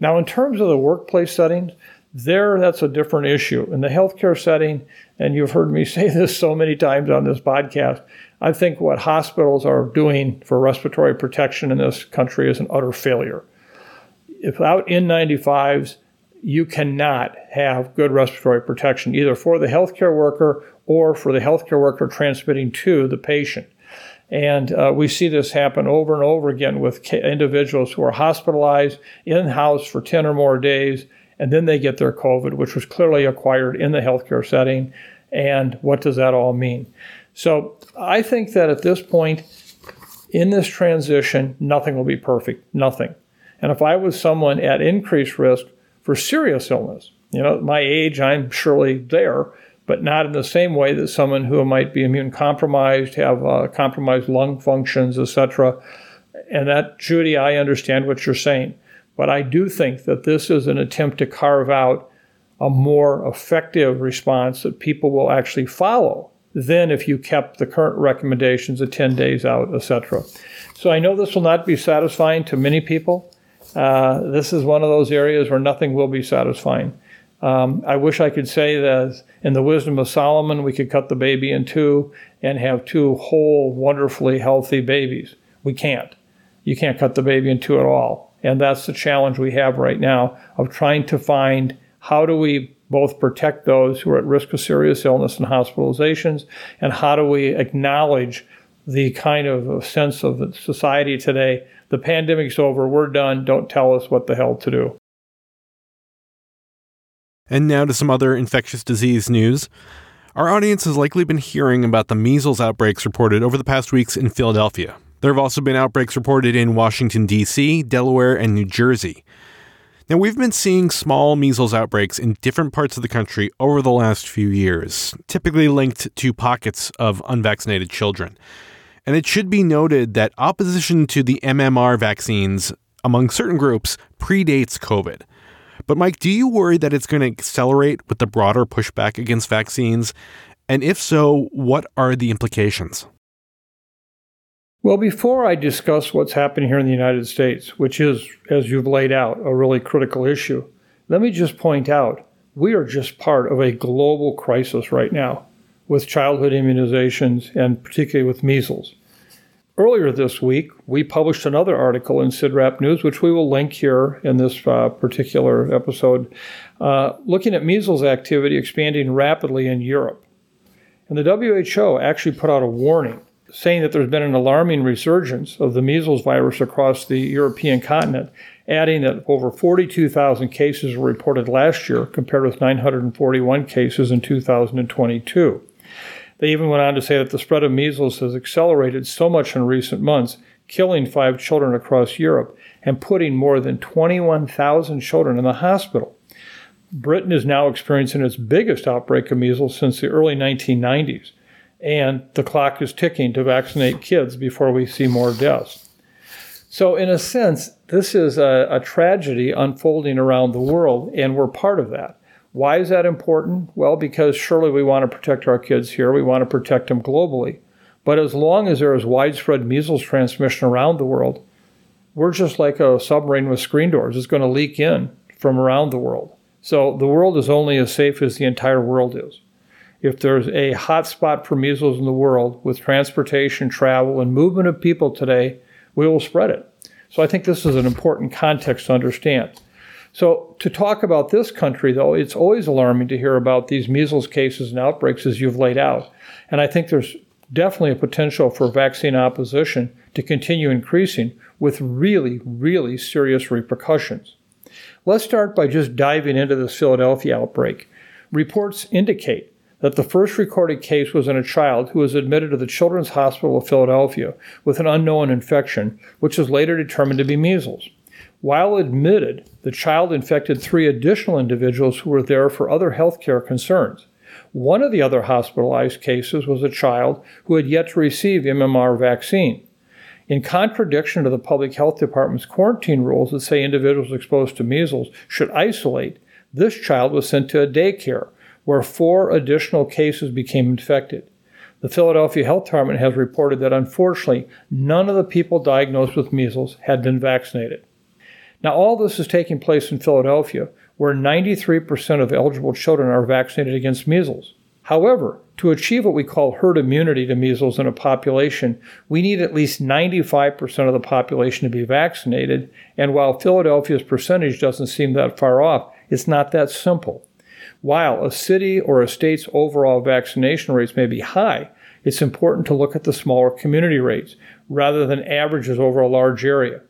Now, in terms of the workplace settings, there that's a different issue. In the healthcare setting, and you've heard me say this so many times on this podcast, I think what hospitals are doing for respiratory protection in this country is an utter failure. Without N95s, you cannot have good respiratory protection either for the healthcare worker or for the healthcare worker transmitting to the patient. And uh, we see this happen over and over again with individuals who are hospitalized in house for 10 or more days, and then they get their COVID, which was clearly acquired in the healthcare setting. And what does that all mean? So I think that at this point in this transition, nothing will be perfect, nothing. And if I was someone at increased risk for serious illness, you know, my age, I'm surely there but not in the same way that someone who might be immune compromised, have uh, compromised lung functions, etc. And that, Judy, I understand what you're saying. But I do think that this is an attempt to carve out a more effective response that people will actually follow than if you kept the current recommendations of 10 days out, etc. So I know this will not be satisfying to many people. Uh, this is one of those areas where nothing will be satisfying. Um, I wish I could say that in the wisdom of Solomon, we could cut the baby in two and have two whole, wonderfully healthy babies. We can't. You can't cut the baby in two at all. And that's the challenge we have right now of trying to find how do we both protect those who are at risk of serious illness and hospitalizations, and how do we acknowledge the kind of sense of society today the pandemic's over, we're done, don't tell us what the hell to do. And now to some other infectious disease news. Our audience has likely been hearing about the measles outbreaks reported over the past weeks in Philadelphia. There have also been outbreaks reported in Washington, D.C., Delaware, and New Jersey. Now, we've been seeing small measles outbreaks in different parts of the country over the last few years, typically linked to pockets of unvaccinated children. And it should be noted that opposition to the MMR vaccines among certain groups predates COVID. But, Mike, do you worry that it's going to accelerate with the broader pushback against vaccines? And if so, what are the implications? Well, before I discuss what's happening here in the United States, which is, as you've laid out, a really critical issue, let me just point out we are just part of a global crisis right now with childhood immunizations and particularly with measles. Earlier this week, we published another article in CIDRAP News, which we will link here in this uh, particular episode, uh, looking at measles activity expanding rapidly in Europe. And the WHO actually put out a warning saying that there's been an alarming resurgence of the measles virus across the European continent, adding that over 42,000 cases were reported last year compared with 941 cases in 2022. They even went on to say that the spread of measles has accelerated so much in recent months, killing five children across Europe and putting more than 21,000 children in the hospital. Britain is now experiencing its biggest outbreak of measles since the early 1990s, and the clock is ticking to vaccinate kids before we see more deaths. So, in a sense, this is a, a tragedy unfolding around the world, and we're part of that. Why is that important? Well, because surely we want to protect our kids here, we want to protect them globally. But as long as there is widespread measles transmission around the world, we're just like a submarine with screen doors. It's going to leak in from around the world. So the world is only as safe as the entire world is. If there's a hot spot for measles in the world with transportation, travel, and movement of people today, we will spread it. So I think this is an important context to understand. So, to talk about this country, though, it's always alarming to hear about these measles cases and outbreaks as you've laid out. And I think there's definitely a potential for vaccine opposition to continue increasing with really, really serious repercussions. Let's start by just diving into this Philadelphia outbreak. Reports indicate that the first recorded case was in a child who was admitted to the Children's Hospital of Philadelphia with an unknown infection, which was later determined to be measles. While admitted, the child infected three additional individuals who were there for other health care concerns. One of the other hospitalized cases was a child who had yet to receive MMR vaccine. In contradiction to the public health department's quarantine rules that say individuals exposed to measles should isolate, this child was sent to a daycare where four additional cases became infected. The Philadelphia Health Department has reported that unfortunately none of the people diagnosed with measles had been vaccinated. Now, all this is taking place in Philadelphia, where 93% of eligible children are vaccinated against measles. However, to achieve what we call herd immunity to measles in a population, we need at least 95% of the population to be vaccinated. And while Philadelphia's percentage doesn't seem that far off, it's not that simple. While a city or a state's overall vaccination rates may be high, it's important to look at the smaller community rates rather than averages over a large area.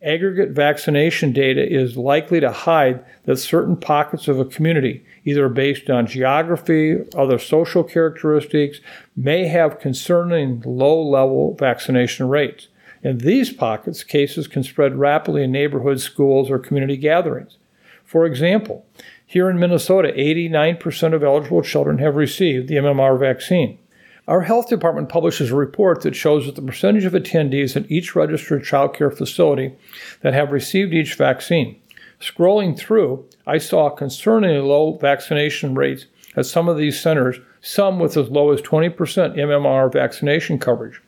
Aggregate vaccination data is likely to hide that certain pockets of a community, either based on geography, or other social characteristics, may have concerning low level vaccination rates. In these pockets, cases can spread rapidly in neighborhoods, schools, or community gatherings. For example, here in Minnesota, 89% of eligible children have received the MMR vaccine. Our health department publishes a report that shows that the percentage of attendees at each registered child care facility that have received each vaccine. Scrolling through, I saw concerningly low vaccination rates at some of these centers, some with as low as 20% MMR vaccination coverage.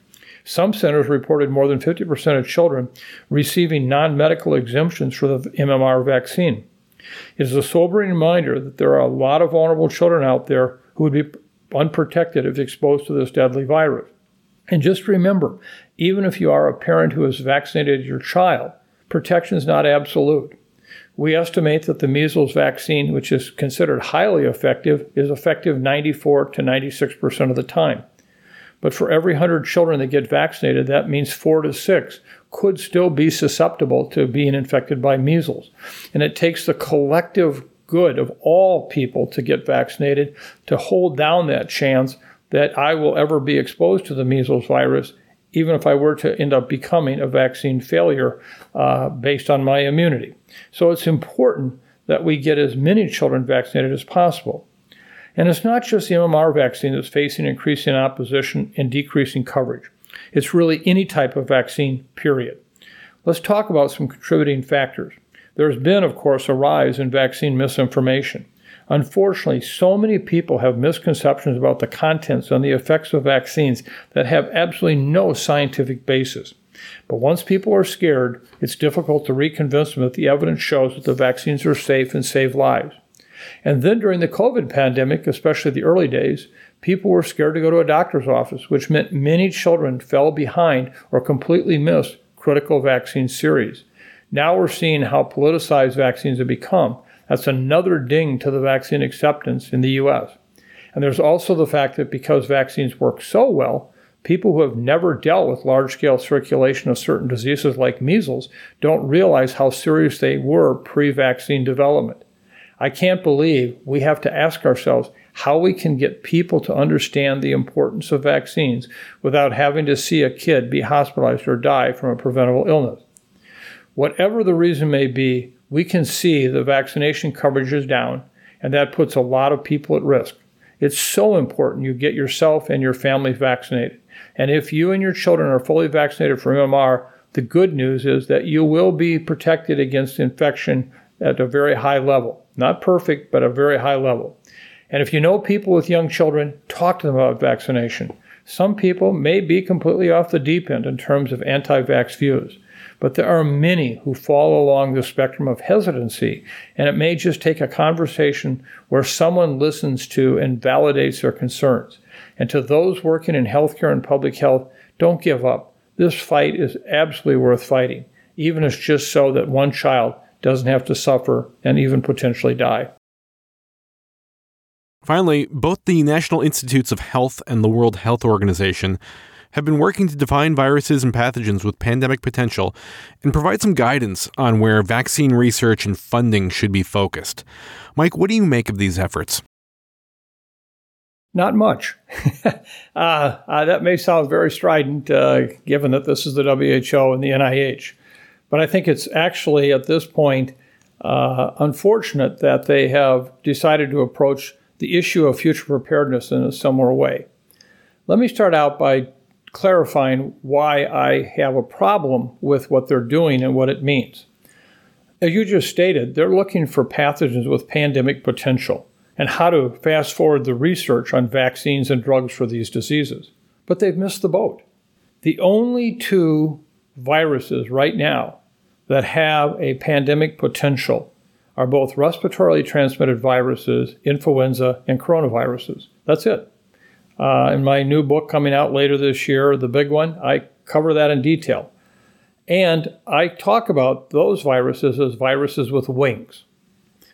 Some centers reported more than 50% of children receiving non medical exemptions for the MMR vaccine. It is a sobering reminder that there are a lot of vulnerable children out there who would be unprotected if exposed to this deadly virus. And just remember, even if you are a parent who has vaccinated your child, protection is not absolute. We estimate that the measles vaccine, which is considered highly effective, is effective 94 to 96% of the time. But for every 100 children that get vaccinated, that means 4 to 6 could still be susceptible to being infected by measles. And it takes the collective good of all people to get vaccinated to hold down that chance that I will ever be exposed to the measles virus, even if I were to end up becoming a vaccine failure uh, based on my immunity. So it's important that we get as many children vaccinated as possible. And it's not just the MMR vaccine that's facing increasing opposition and decreasing coverage. It's really any type of vaccine, period. Let's talk about some contributing factors. There's been, of course, a rise in vaccine misinformation. Unfortunately, so many people have misconceptions about the contents and the effects of vaccines that have absolutely no scientific basis. But once people are scared, it's difficult to reconvince them that the evidence shows that the vaccines are safe and save lives. And then during the COVID pandemic, especially the early days, people were scared to go to a doctor's office, which meant many children fell behind or completely missed critical vaccine series. Now we're seeing how politicized vaccines have become. That's another ding to the vaccine acceptance in the US. And there's also the fact that because vaccines work so well, people who have never dealt with large scale circulation of certain diseases like measles don't realize how serious they were pre vaccine development. I can't believe we have to ask ourselves how we can get people to understand the importance of vaccines without having to see a kid be hospitalized or die from a preventable illness. Whatever the reason may be, we can see the vaccination coverage is down, and that puts a lot of people at risk. It's so important you get yourself and your family vaccinated. And if you and your children are fully vaccinated for MMR, The good news is that you will be protected against infection at a very high level. Not perfect, but a very high level. And if you know people with young children, talk to them about vaccination. Some people may be completely off the deep end in terms of anti vax views, but there are many who fall along the spectrum of hesitancy, and it may just take a conversation where someone listens to and validates their concerns. And to those working in healthcare and public health, don't give up. This fight is absolutely worth fighting, even if it's just so that one child doesn't have to suffer and even potentially die. Finally, both the National Institutes of Health and the World Health Organization have been working to define viruses and pathogens with pandemic potential and provide some guidance on where vaccine research and funding should be focused. Mike, what do you make of these efforts? Not much. uh, uh, that may sound very strident, uh, given that this is the WHO and the NIH. But I think it's actually at this point uh, unfortunate that they have decided to approach the issue of future preparedness in a similar way. Let me start out by clarifying why I have a problem with what they're doing and what it means. As you just stated, they're looking for pathogens with pandemic potential and how to fast forward the research on vaccines and drugs for these diseases. But they've missed the boat. The only two viruses right now that have a pandemic potential are both respiratory transmitted viruses, influenza, and coronaviruses. That's it. Uh, in my new book coming out later this year, the big one, I cover that in detail. And I talk about those viruses as viruses with wings,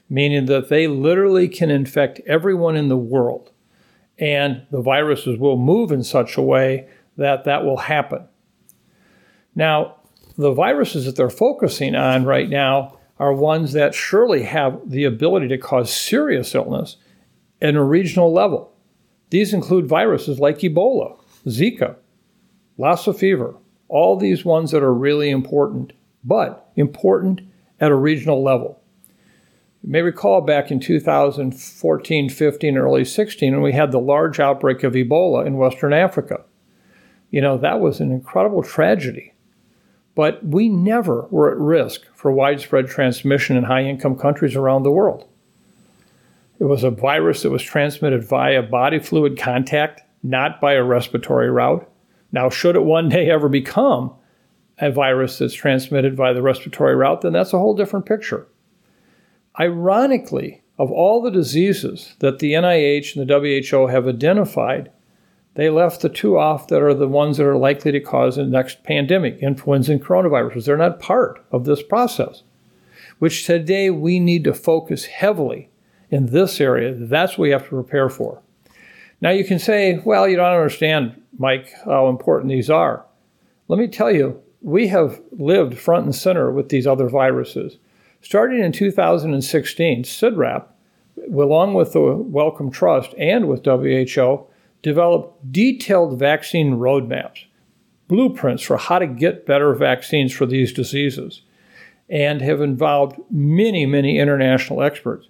meaning that they literally can infect everyone in the world. And the viruses will move in such a way that that will happen. Now, the viruses that they're focusing on right now are ones that surely have the ability to cause serious illness at a regional level. These include viruses like Ebola, Zika, Lassa fever, all these ones that are really important, but important at a regional level. You may recall back in 2014, 15, early 16, when we had the large outbreak of Ebola in Western Africa. You know, that was an incredible tragedy. But we never were at risk for widespread transmission in high income countries around the world. It was a virus that was transmitted via body fluid contact, not by a respiratory route. Now, should it one day ever become a virus that's transmitted by the respiratory route, then that's a whole different picture. Ironically, of all the diseases that the NIH and the WHO have identified, they left the two off that are the ones that are likely to cause the next pandemic, influenza and coronaviruses. They're not part of this process, which today we need to focus heavily in this area. That's what we have to prepare for. Now you can say, well, you don't understand, Mike, how important these are. Let me tell you, we have lived front and center with these other viruses. Starting in 2016, CIDRAP, along with the Wellcome Trust and with WHO, developed detailed vaccine roadmaps, blueprints for how to get better vaccines for these diseases, and have involved many, many international experts.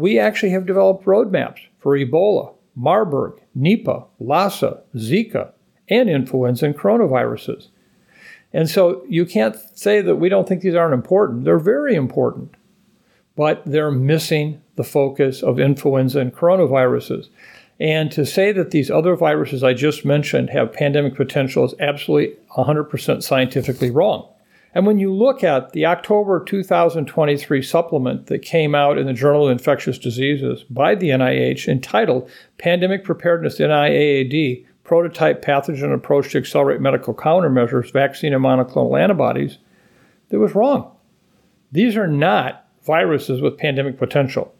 We actually have developed roadmaps for Ebola, Marburg, Nipah, Lassa, Zika, and influenza and coronaviruses. And so you can't say that we don't think these aren't important. They're very important, but they're missing the focus of influenza and coronaviruses. And to say that these other viruses I just mentioned have pandemic potential is absolutely 100% scientifically wrong. And when you look at the October 2023 supplement that came out in the Journal of Infectious Diseases by the NIH entitled Pandemic Preparedness NIAID Prototype Pathogen Approach to Accelerate Medical Countermeasures, Vaccine and Monoclonal Antibodies, it was wrong. These are not viruses with pandemic potential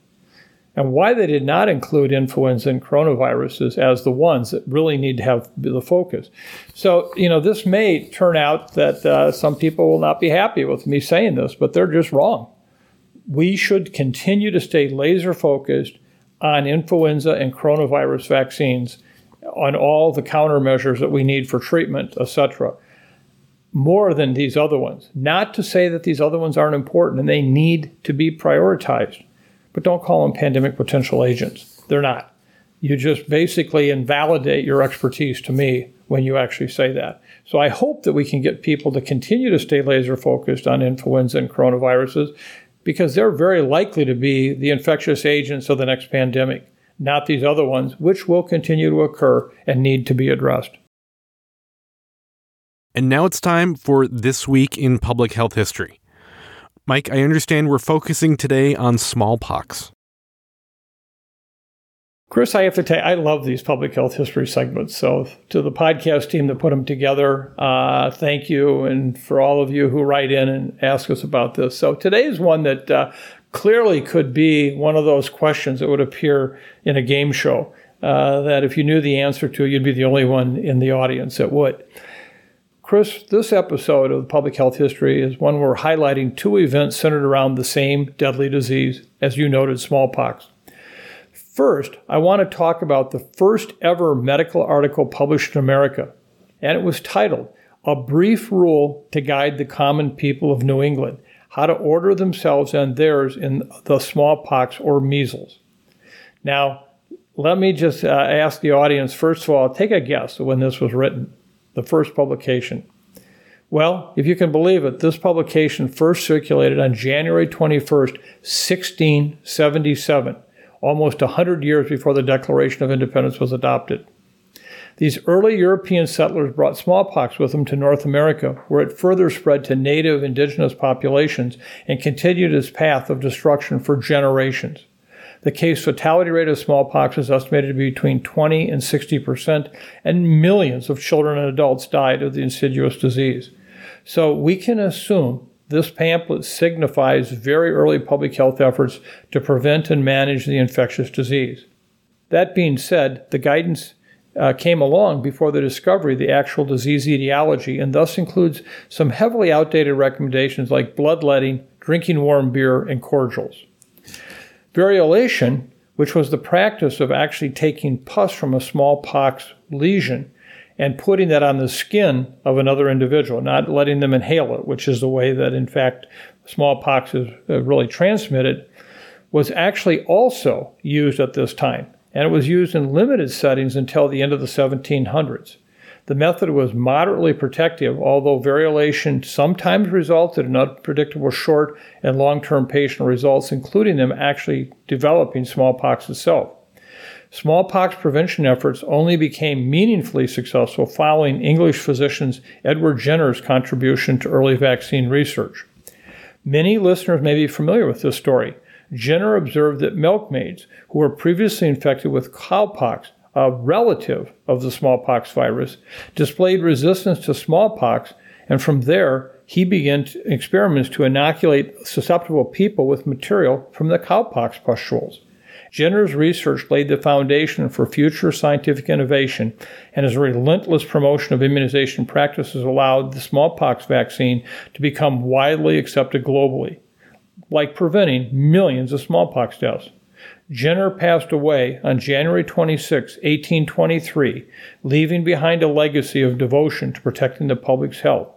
and why they did not include influenza and coronaviruses as the ones that really need to have the focus. So, you know, this may turn out that uh, some people will not be happy with me saying this, but they're just wrong. We should continue to stay laser focused on influenza and coronavirus vaccines, on all the countermeasures that we need for treatment, etc., more than these other ones. Not to say that these other ones aren't important and they need to be prioritized but don't call them pandemic potential agents. They're not. You just basically invalidate your expertise to me when you actually say that. So I hope that we can get people to continue to stay laser focused on influenza and coronaviruses because they're very likely to be the infectious agents of the next pandemic, not these other ones, which will continue to occur and need to be addressed. And now it's time for This Week in Public Health History. Mike, I understand we're focusing today on smallpox. Chris, I have to tell you, I love these public health history segments. So, to the podcast team that put them together, uh, thank you. And for all of you who write in and ask us about this. So, today is one that uh, clearly could be one of those questions that would appear in a game show. Uh, that if you knew the answer to, you'd be the only one in the audience that would. Chris, this episode of Public Health History is one where we're highlighting two events centered around the same deadly disease, as you noted, smallpox. First, I want to talk about the first ever medical article published in America, and it was titled A Brief Rule to Guide the Common People of New England How to Order Themselves and Theirs in the Smallpox or Measles. Now, let me just uh, ask the audience first of all, take a guess when this was written, the first publication. Well, if you can believe it, this publication first circulated on January 21st, 1677 almost 100 years before the Declaration of Independence was adopted. These early European settlers brought smallpox with them to North America, where it further spread to native indigenous populations and continued its path of destruction for generations. The case fatality rate of smallpox is estimated to be between 20 and 60 percent, and millions of children and adults died of the insidious disease. So we can assume this pamphlet signifies very early public health efforts to prevent and manage the infectious disease. That being said, the guidance uh, came along before the discovery of the actual disease etiology and thus includes some heavily outdated recommendations like bloodletting, drinking warm beer, and cordials. Variolation, which was the practice of actually taking pus from a smallpox lesion and putting that on the skin of another individual, not letting them inhale it, which is the way that, in fact, smallpox is uh, really transmitted, was actually also used at this time. And it was used in limited settings until the end of the 1700s. The method was moderately protective, although variolation sometimes resulted in unpredictable short and long term patient results, including them actually developing smallpox itself. Smallpox prevention efforts only became meaningfully successful following English physician Edward Jenner's contribution to early vaccine research. Many listeners may be familiar with this story. Jenner observed that milkmaids who were previously infected with cowpox, a relative of the smallpox virus, displayed resistance to smallpox, and from there, he began experiments to inoculate susceptible people with material from the cowpox pustules. Jenner's research laid the foundation for future scientific innovation, and his relentless promotion of immunization practices allowed the smallpox vaccine to become widely accepted globally, like preventing millions of smallpox deaths. Jenner passed away on January 26, 1823, leaving behind a legacy of devotion to protecting the public's health.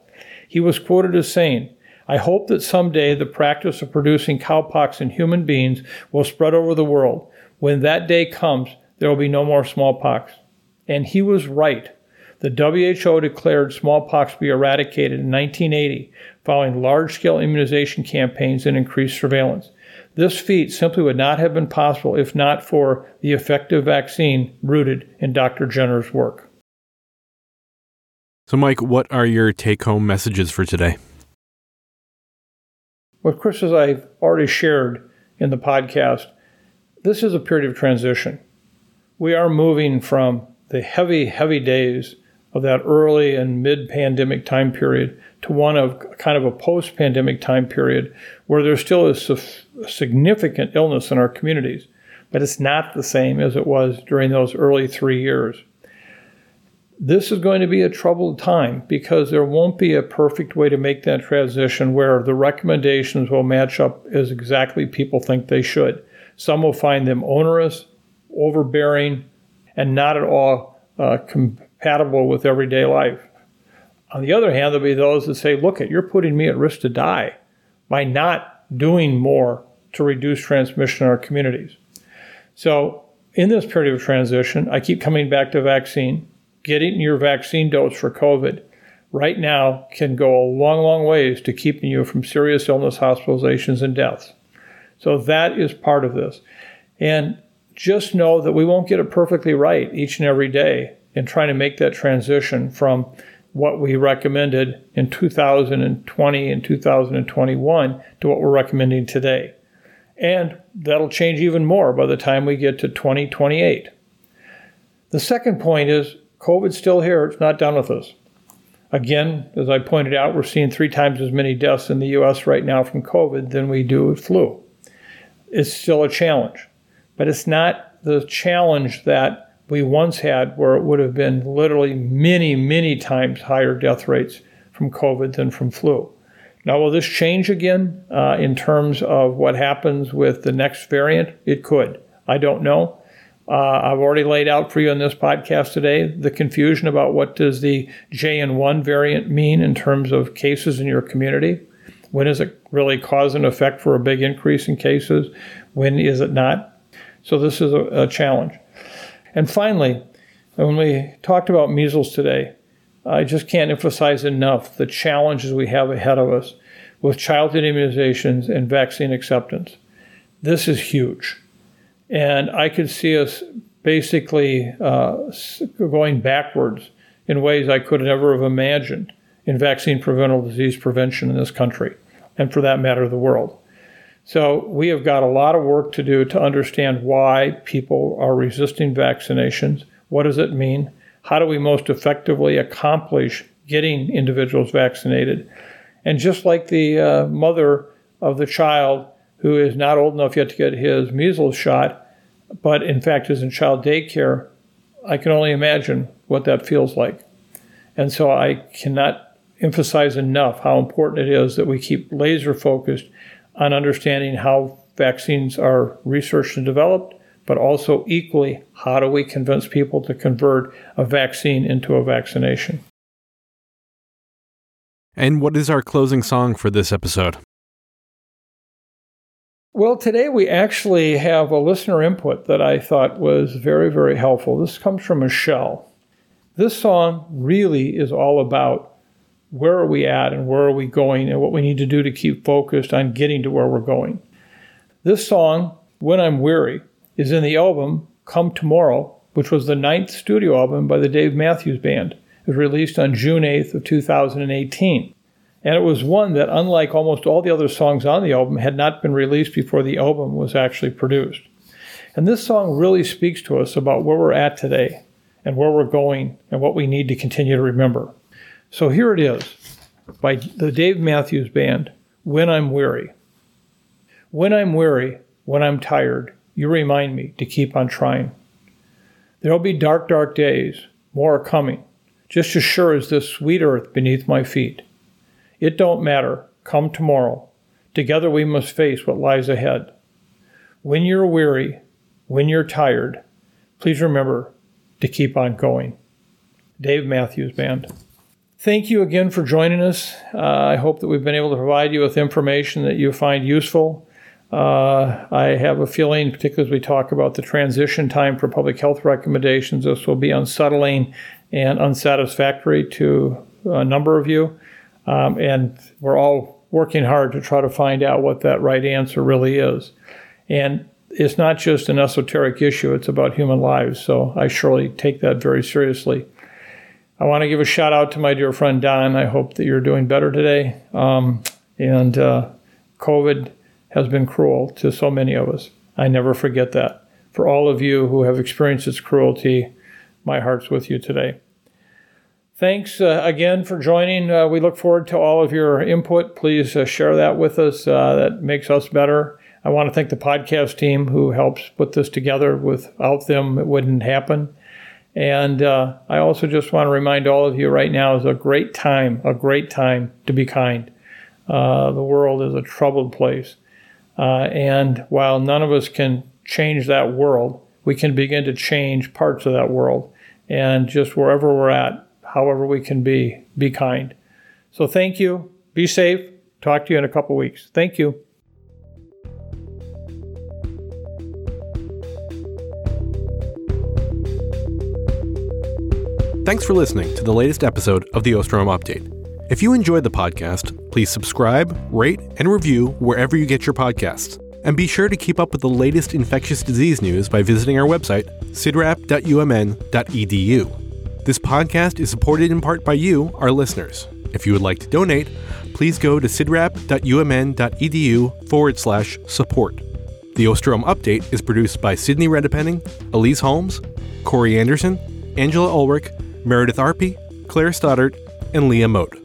He was quoted as saying, I hope that someday the practice of producing cowpox in human beings will spread over the world. When that day comes, there will be no more smallpox. And he was right. The WHO declared smallpox be eradicated in 1980 following large scale immunization campaigns and increased surveillance. This feat simply would not have been possible if not for the effective vaccine rooted in Dr. Jenner's work. So, Mike, what are your take home messages for today? Well, Chris, as I've already shared in the podcast, this is a period of transition. We are moving from the heavy, heavy days of that early and mid pandemic time period to one of kind of a post pandemic time period where there still is a significant illness in our communities, but it's not the same as it was during those early three years this is going to be a troubled time because there won't be a perfect way to make that transition where the recommendations will match up as exactly people think they should. Some will find them onerous, overbearing, and not at all uh, compatible with everyday life. On the other hand, there'll be those that say, look, you're putting me at risk to die by not doing more to reduce transmission in our communities. So in this period of transition, I keep coming back to vaccine. Getting your vaccine dose for COVID right now can go a long, long ways to keeping you from serious illness, hospitalizations, and deaths. So that is part of this. And just know that we won't get it perfectly right each and every day in trying to make that transition from what we recommended in 2020 and 2021 to what we're recommending today. And that'll change even more by the time we get to 2028. The second point is COVID's still here, it's not done with us. Again, as I pointed out, we're seeing three times as many deaths in the US right now from COVID than we do with flu. It's still a challenge, but it's not the challenge that we once had where it would have been literally many, many times higher death rates from COVID than from flu. Now, will this change again uh, in terms of what happens with the next variant? It could. I don't know. Uh, I've already laid out for you in this podcast today the confusion about what does the JN1 variant mean in terms of cases in your community. When is it really cause and effect for a big increase in cases? When is it not? So this is a, a challenge. And finally, when we talked about measles today, I just can't emphasize enough the challenges we have ahead of us with childhood immunizations and vaccine acceptance. This is huge. And I could see us basically uh, going backwards in ways I could never have imagined in vaccine preventable disease prevention in this country, and for that matter, the world. So we have got a lot of work to do to understand why people are resisting vaccinations. What does it mean? How do we most effectively accomplish getting individuals vaccinated? And just like the uh, mother of the child who is not old enough yet to get his measles shot, but in fact is in child daycare, I can only imagine what that feels like. And so I cannot emphasize enough how important it is that we keep laser focused on understanding how vaccines are researched and developed, but also equally, how do we convince people to convert a vaccine into a vaccination? And what is our closing song for this episode? Well, today we actually have a listener input that I thought was very, very helpful. This comes from Michelle. This song really is all about where are we at and where are we going and what we need to do to keep focused on getting to where we're going. This song, When I'm Weary, is in the album Come Tomorrow, which was the ninth studio album by the Dave Matthews Band. It was released on June 8th of 2018. And it was one that, unlike almost all the other songs on the album, had not been released before the album was actually produced. And this song really speaks to us about where we're at today and where we're going and what we need to continue to remember. So here it is by the Dave Matthews Band When I'm Weary. When I'm weary, when I'm tired, you remind me to keep on trying. There'll be dark, dark days, more are coming, just as sure as this sweet earth beneath my feet. It don't matter, come tomorrow. Together we must face what lies ahead. When you're weary, when you're tired, please remember to keep on going. Dave Matthews Band. Thank you again for joining us. Uh, I hope that we've been able to provide you with information that you find useful. Uh, I have a feeling, particularly as we talk about the transition time for public health recommendations, this will be unsettling and unsatisfactory to a number of you. Um, and we're all working hard to try to find out what that right answer really is. And it's not just an esoteric issue, it's about human lives. So I surely take that very seriously. I want to give a shout out to my dear friend Don. I hope that you're doing better today. Um, and uh, COVID has been cruel to so many of us. I never forget that. For all of you who have experienced its cruelty, my heart's with you today. Thanks uh, again for joining. Uh, we look forward to all of your input. Please uh, share that with us. Uh, that makes us better. I want to thank the podcast team who helps put this together. Without them, it wouldn't happen. And uh, I also just want to remind all of you right now is a great time, a great time to be kind. Uh, the world is a troubled place. Uh, and while none of us can change that world, we can begin to change parts of that world. And just wherever we're at, however we can be, be kind. So thank you. Be safe. Talk to you in a couple weeks. Thank you. Thanks for listening to the latest episode of the Osterholm Update. If you enjoyed the podcast, please subscribe, rate, and review wherever you get your podcasts. And be sure to keep up with the latest infectious disease news by visiting our website, cidrap.umn.edu. This podcast is supported in part by you, our listeners. If you would like to donate, please go to cidrap.umn.edu forward slash support. The Osterholm Update is produced by Sydney Redepenning, Elise Holmes, Corey Anderson, Angela Ulrich, Meredith Appy, Claire Stoddart, and Leah Moat.